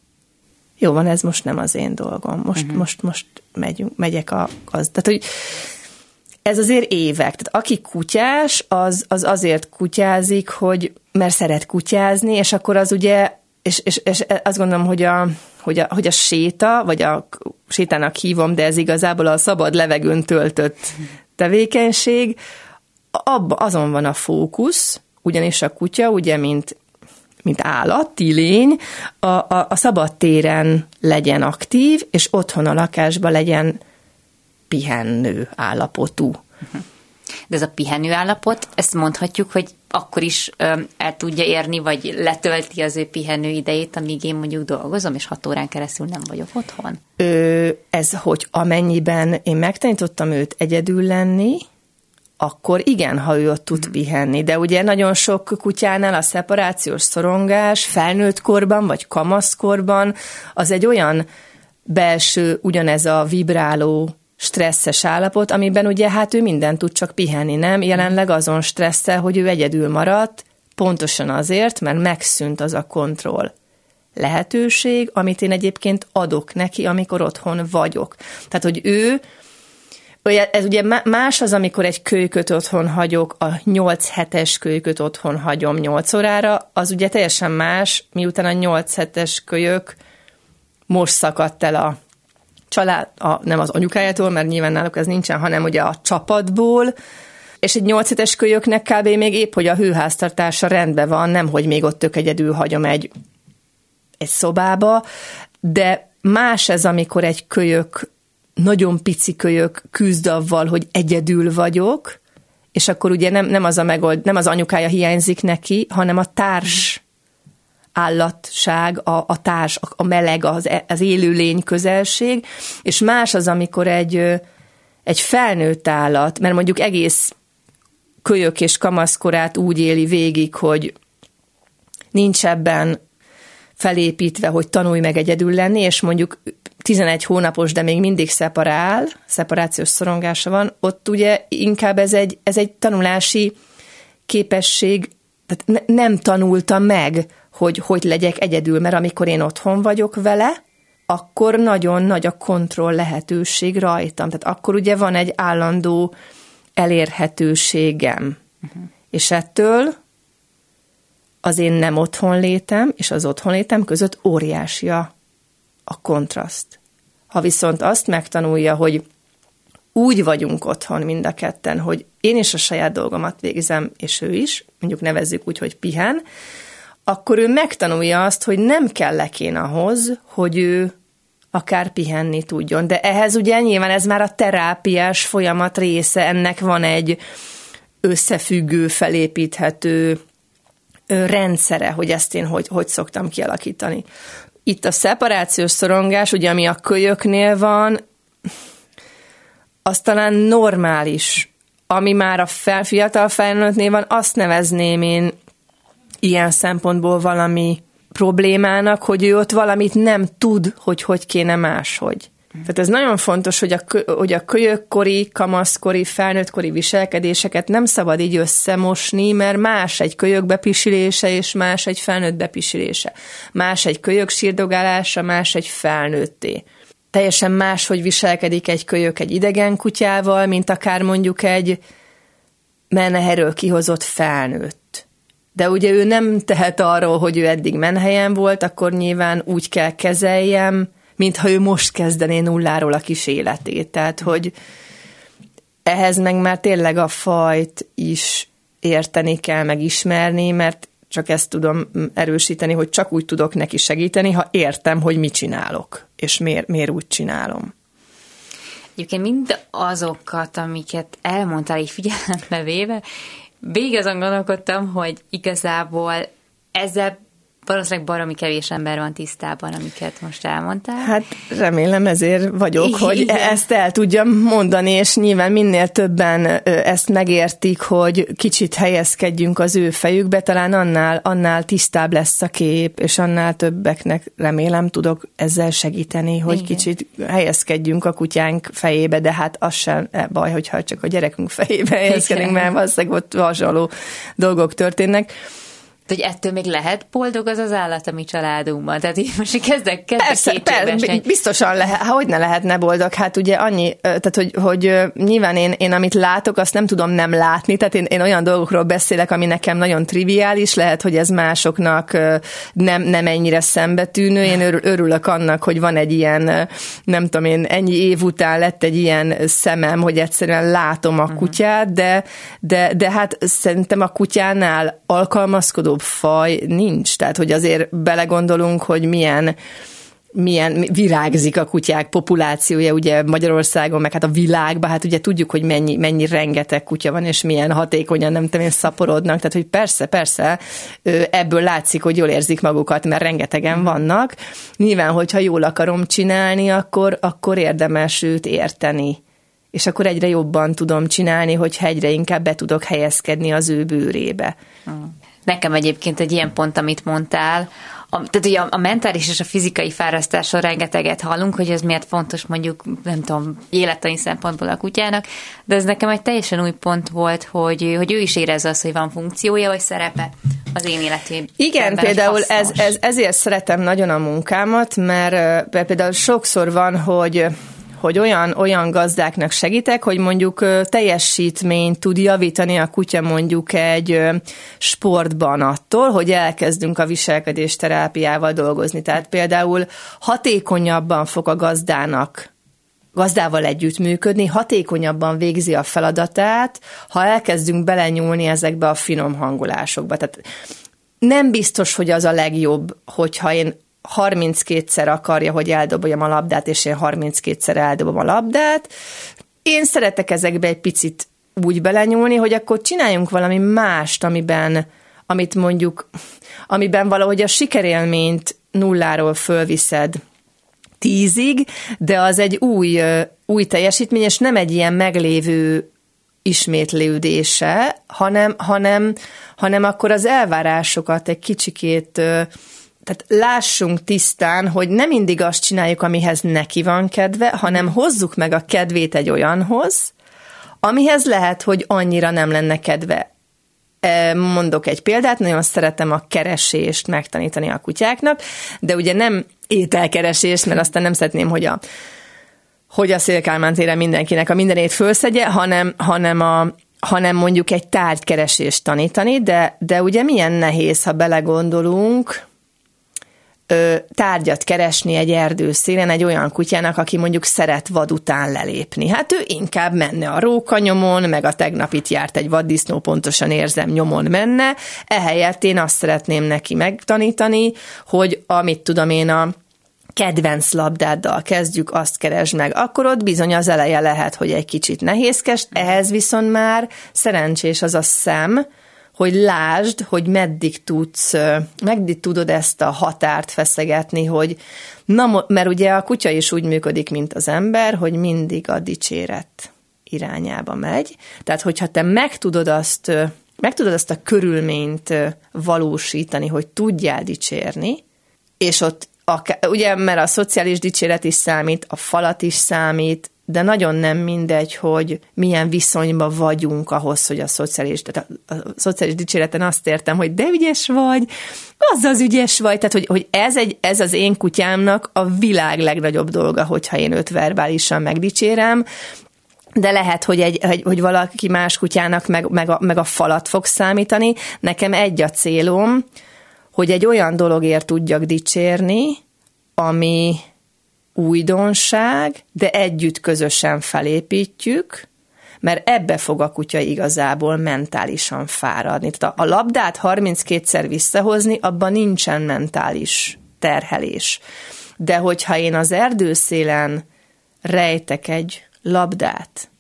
Speaker 4: jó van, ez most nem az én dolgom, most, uh-huh. most, most megyünk, megyek a gazd. Tehát, hogy ez azért évek. Tehát aki kutyás, az, az azért kutyázik, hogy mert szeret kutyázni, és akkor az ugye, és, és, és azt gondolom, hogy a, hogy a, hogy a séta, vagy a sétának hívom, de ez igazából a szabad levegőn töltött tevékenység, abba, azon van a fókusz, ugyanis a kutya, ugye, mint mint állati lény, a, a, a szabad téren legyen aktív, és otthon a lakásban legyen pihenő állapotú.
Speaker 2: De ez a pihenő állapot, ezt mondhatjuk, hogy akkor is ö, el tudja érni, vagy letölti az ő pihenő idejét, amíg én mondjuk dolgozom, és hat órán keresztül nem vagyok otthon?
Speaker 4: Ö, ez, hogy amennyiben én megtanítottam őt egyedül lenni, akkor igen, ha ő ott tud hmm. pihenni. De ugye nagyon sok kutyánál a szeparációs szorongás felnőtt korban, vagy kamaszkorban, az egy olyan belső, ugyanez a vibráló stresszes állapot, amiben ugye hát ő minden tud csak pihenni, nem? Jelenleg azon stresszel, hogy ő egyedül maradt, pontosan azért, mert megszűnt az a kontroll lehetőség, amit én egyébként adok neki, amikor otthon vagyok. Tehát, hogy ő ez ugye más az, amikor egy kölyköt otthon hagyok, a 8 hetes kölyköt otthon hagyom 8 órára, az ugye teljesen más, miután a 8 hetes kölyök most szakadt el a család, a, nem az anyukájától, mert nyilván náluk ez nincsen, hanem ugye a csapatból, és egy 8 hetes kölyöknek kb. még épp, hogy a hőháztartása rendben van, nem, hogy még ott tök egyedül hagyom egy, egy szobába, de más ez, amikor egy kölyök nagyon pici kölyök küzd avval, hogy egyedül vagyok, és akkor ugye nem, nem az a megold, nem az anyukája hiányzik neki, hanem a társ állatság, a, a társ, a meleg, az, az élőlény közelség, és más az, amikor egy, egy felnőtt állat, mert mondjuk egész kölyök és kamaszkorát úgy éli végig, hogy nincs ebben felépítve, hogy tanulj meg egyedül lenni, és mondjuk 11 hónapos, de még mindig szeparál, szeparációs szorongása van, ott ugye inkább ez egy, ez egy tanulási képesség, tehát ne, nem tanulta meg, hogy hogy legyek egyedül, mert amikor én otthon vagyok vele, akkor nagyon nagy a kontroll lehetőség rajtam. Tehát akkor ugye van egy állandó elérhetőségem. Uh-huh. És ettől az én nem otthon létem és az otthon létem között óriási a, a kontraszt. Ha viszont azt megtanulja, hogy úgy vagyunk otthon mind a ketten, hogy én is a saját dolgomat végzem, és ő is, mondjuk nevezzük úgy, hogy pihen, akkor ő megtanulja azt, hogy nem kell lekén ahhoz, hogy ő akár pihenni tudjon. De ehhez ugye nyilván ez már a terápiás folyamat része, ennek van egy összefüggő, felépíthető rendszere, hogy ezt én hogy, hogy szoktam kialakítani. Itt a szeparációs szorongás, ugye ami a kölyöknél van, az talán normális. Ami már a fel, fiatal felnőttnél van, azt nevezném én ilyen szempontból valami problémának, hogy ő ott valamit nem tud, hogy hogy kéne máshogy. Tehát ez nagyon fontos, hogy a, hogy a kölyökkori, kamaszkori, felnőttkori viselkedéseket nem szabad így összemosni, mert más egy kölyök bepisilése, és más egy felnőtt bepisilése. Más egy kölyök sírdogálása, más egy felnőtté. Teljesen más, hogy viselkedik egy kölyök egy idegen kutyával, mint akár mondjuk egy meneherről kihozott felnőtt. De ugye ő nem tehet arról, hogy ő eddig menhelyen volt, akkor nyilván úgy kell kezeljem, mintha ő most kezdené nulláról a kis életét. Tehát, hogy ehhez meg már tényleg a fajt is érteni kell, megismerni, mert csak ezt tudom erősíteni, hogy csak úgy tudok neki segíteni, ha értem, hogy mit csinálok, és miért, miért úgy csinálom.
Speaker 2: Egyébként mind azokat, amiket elmondtál így figyelembe véve, végig azon gondolkodtam, hogy igazából ezzel valószínűleg baromi kevés ember van tisztában, amiket most elmondtál.
Speaker 4: Hát remélem ezért vagyok, Igen. hogy ezt el tudjam mondani, és nyilván minél többen ezt megértik, hogy kicsit helyezkedjünk az ő fejükbe, talán annál, annál tisztább lesz a kép, és annál többeknek remélem tudok ezzel segíteni, hogy Igen. kicsit helyezkedjünk a kutyánk fejébe, de hát az sem baj, hogyha csak a gyerekünk fejébe helyezkedünk, mert valószínűleg ott hasonló dolgok történnek
Speaker 2: hogy ettől még lehet boldog az az állat a mi családunkban. Tehát így most kezdek, kezdek persze, persze,
Speaker 4: biztosan lehet, hogy ne lehetne boldog. Hát ugye annyi, tehát hogy, hogy nyilván én, én amit látok, azt nem tudom nem látni, tehát én, én olyan dolgokról beszélek, ami nekem nagyon triviális, lehet, hogy ez másoknak nem, nem ennyire szembetűnő. Én örülök annak, hogy van egy ilyen, nem tudom én, ennyi év után lett egy ilyen szemem, hogy egyszerűen látom a mhm. kutyát, de, de, de hát szerintem a kutyánál alkalmazkodó nagyobb faj nincs. Tehát, hogy azért belegondolunk, hogy milyen milyen virágzik a kutyák populációja ugye Magyarországon, meg hát a világban, hát ugye tudjuk, hogy mennyi, mennyi rengeteg kutya van, és milyen hatékonyan, nem tudom én, szaporodnak, tehát hogy persze, persze, ebből látszik, hogy jól érzik magukat, mert rengetegen vannak. Nyilván, hogyha jól akarom csinálni, akkor, akkor érdemes őt érteni és akkor egyre jobban tudom csinálni, hogyha egyre inkább be tudok helyezkedni az ő bőrébe.
Speaker 2: Nekem egyébként egy ilyen pont, amit mondtál, a, tehát ugye a, a mentális és a fizikai fárasztásról rengeteget hallunk, hogy ez miért fontos mondjuk, nem tudom, élettani szempontból a kutyának, de ez nekem egy teljesen új pont volt, hogy, hogy ő is érezze azt, hogy van funkciója vagy szerepe az én életében.
Speaker 4: Igen, például ez, ez, ezért szeretem nagyon a munkámat, mert például sokszor van, hogy hogy olyan, olyan gazdáknak segítek, hogy mondjuk teljesítményt tud javítani a kutya mondjuk egy sportban attól, hogy elkezdünk a viselkedés terápiával dolgozni. Tehát például hatékonyabban fog a gazdának gazdával együttműködni, hatékonyabban végzi a feladatát, ha elkezdünk belenyúlni ezekbe a finom hangolásokba. Tehát nem biztos, hogy az a legjobb, hogyha én 32-szer akarja, hogy eldoboljam a labdát, és én 32-szer eldobom a labdát. Én szeretek ezekbe egy picit úgy belenyúlni, hogy akkor csináljunk valami mást, amiben, amit mondjuk, amiben valahogy a sikerélményt nulláról fölviszed tízig, de az egy új, új teljesítmény, és nem egy ilyen meglévő ismétlődése, hanem, hanem, hanem akkor az elvárásokat egy kicsikét tehát lássunk tisztán, hogy nem mindig azt csináljuk, amihez neki van kedve, hanem hozzuk meg a kedvét egy olyanhoz, amihez lehet, hogy annyira nem lenne kedve. E, mondok egy példát, nagyon szeretem a keresést megtanítani a kutyáknak, de ugye nem ételkeresést, mert aztán nem szeretném, hogy a hogy a Szélkálmán téren mindenkinek a mindenét fölszegye, hanem, hanem a, hanem mondjuk egy tárgykeresést tanítani, de, de ugye milyen nehéz, ha belegondolunk, ö, tárgyat keresni egy erdőszélen egy olyan kutyának, aki mondjuk szeret vad után lelépni. Hát ő inkább menne a rókanyomon, meg a tegnapit járt egy vaddisznó, pontosan érzem, nyomon menne. Ehelyett én azt szeretném neki megtanítani, hogy amit tudom én a kedvenc labdáddal kezdjük, azt keresd meg, akkor ott bizony az eleje lehet, hogy egy kicsit nehézkes, ehhez viszont már szerencsés az a szem, hogy lásd, hogy meddig tudsz, meddig tudod ezt a határt feszegetni, hogy na, mert ugye a kutya is úgy működik, mint az ember, hogy mindig a dicséret irányába megy. Tehát, hogyha te meg tudod azt, meg tudod azt a körülményt valósítani, hogy tudjál dicsérni, és ott a, ugye, mert a szociális dicséret is számít, a falat is számít, de nagyon nem mindegy, hogy milyen viszonyban vagyunk ahhoz, hogy a szociális, tehát a, a szociális dicséreten azt értem, hogy de ügyes vagy, az az ügyes vagy, tehát hogy, hogy ez, egy, ez az én kutyámnak a világ legnagyobb dolga, hogyha én őt verbálisan megdicsérem, de lehet, hogy, egy, hogy, hogy valaki más kutyának meg, meg, a, meg a falat fog számítani. Nekem egy a célom, hogy egy olyan dologért tudjak dicsérni, ami újdonság, de együtt közösen felépítjük, mert ebbe fog a kutya igazából mentálisan fáradni. Tehát a labdát 32-szer visszahozni, abban nincsen mentális terhelés. De hogyha én az erdőszélen rejtek egy labdát,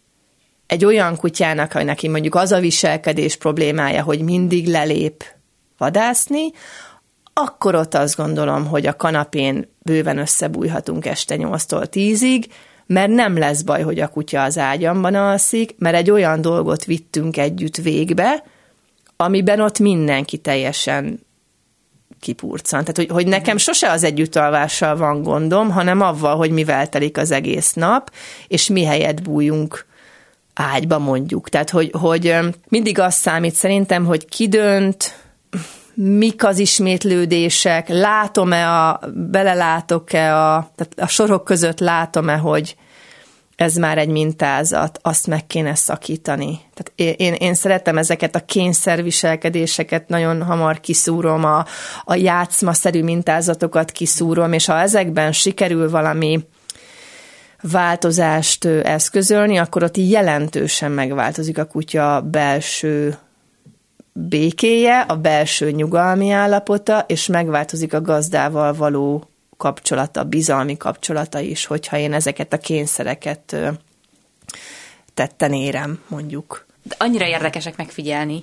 Speaker 4: egy olyan kutyának, hogy neki mondjuk az a viselkedés problémája, hogy mindig lelép vadászni, akkor ott azt gondolom, hogy a kanapén bőven összebújhatunk este 8-tól 10-ig, mert nem lesz baj, hogy a kutya az ágyamban alszik, mert egy olyan dolgot vittünk együtt végbe, amiben ott mindenki teljesen kipurcan. Tehát, hogy, hogy nekem sose az együttalvással van gondom, hanem avval, hogy mivel telik az egész nap, és mi helyet bújunk ágyba mondjuk. Tehát, hogy, hogy mindig az számít szerintem, hogy ki dönt, mik az ismétlődések, látom-e a, belelátok-e a, tehát a sorok között látom-e, hogy ez már egy mintázat, azt meg kéne szakítani. Tehát én, én szeretem ezeket a kényszerviselkedéseket, nagyon hamar kiszúrom, a, a játszmaszerű mintázatokat kiszúrom, és ha ezekben sikerül valami változást eszközölni, akkor ott jelentősen megváltozik a kutya belső békéje, a belső nyugalmi állapota, és megváltozik a gazdával való kapcsolata, bizalmi kapcsolata is, hogyha én ezeket a kényszereket tetten érem, mondjuk
Speaker 2: annyira érdekesek megfigyelni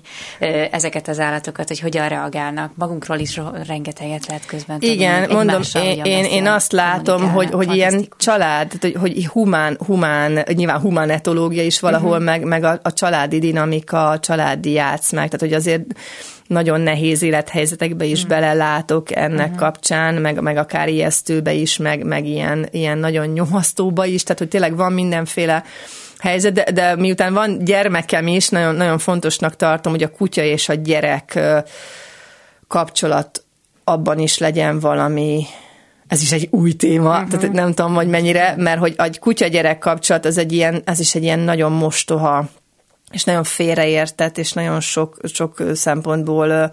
Speaker 2: ezeket az állatokat, hogy hogyan reagálnak. Magunkról is rengeteget lehet közben
Speaker 4: tudni. Igen, mondom, én, én, én azt látom, hogy, hogy ilyen család, hogy, hogy humán, humán, nyilván humán etológia is valahol, uh-huh. meg, meg a, a családi dinamika, a családi játszmák, tehát hogy azért nagyon nehéz élethelyzetekbe is mm. belelátok ennek mm. kapcsán, meg, meg akár ijesztőbe is, meg, meg ilyen, ilyen nagyon nyomasztóba is, tehát hogy tényleg van mindenféle helyzet, de, de miután van gyermekem is, nagyon, nagyon fontosnak tartom, hogy a kutya és a gyerek kapcsolat abban is legyen valami, ez is egy új téma, uh-huh. tehát nem tudom, hogy mennyire, mert hogy a kutya-gyerek kapcsolat, az egy ilyen, ez is egy ilyen nagyon mostoha, és nagyon félreértett, és nagyon sok, sok szempontból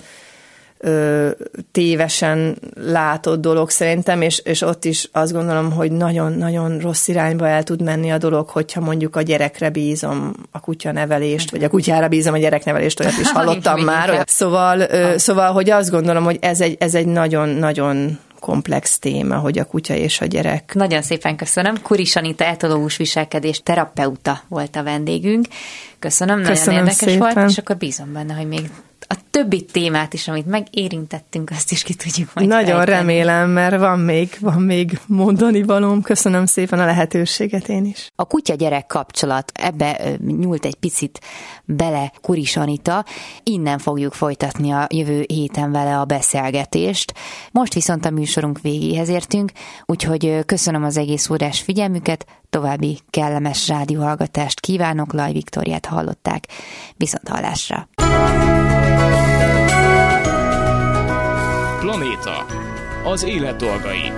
Speaker 4: ö, tévesen látott dolog szerintem, és, és ott is azt gondolom, hogy nagyon-nagyon rossz irányba el tud menni a dolog, hogyha mondjuk a gyerekre bízom a kutya nevelést, vagy a kutyára bízom a nevelést, olyat is [LAUGHS] hallottam már. Olyat. Szóval, ö, szóval, hogy azt gondolom, hogy ez egy, ez egy nagyon-nagyon komplex téma, hogy a kutya és a gyerek.
Speaker 2: Nagyon szépen köszönöm. Kuri Sanita etológus viselkedés terapeuta volt a vendégünk. Köszönöm, köszönöm nagyon érdekes szépen. volt, és akkor bízom benne, hogy még a többi témát is, amit megérintettünk, azt is ki tudjuk majd
Speaker 4: Nagyon fejteni. remélem, mert van még, van még mondani valóm. Köszönöm szépen a lehetőséget én is.
Speaker 2: A kutya-gyerek kapcsolat, ebbe nyúlt egy picit bele Kuris Anita. Innen fogjuk folytatni a jövő héten vele a beszélgetést. Most viszont a műsorunk végéhez értünk, úgyhogy köszönöm az egész órás figyelmüket, további kellemes rádióhallgatást kívánok, Laj Viktoriát hallották. Viszont hallásra!
Speaker 1: Planéta Az élet dolgai.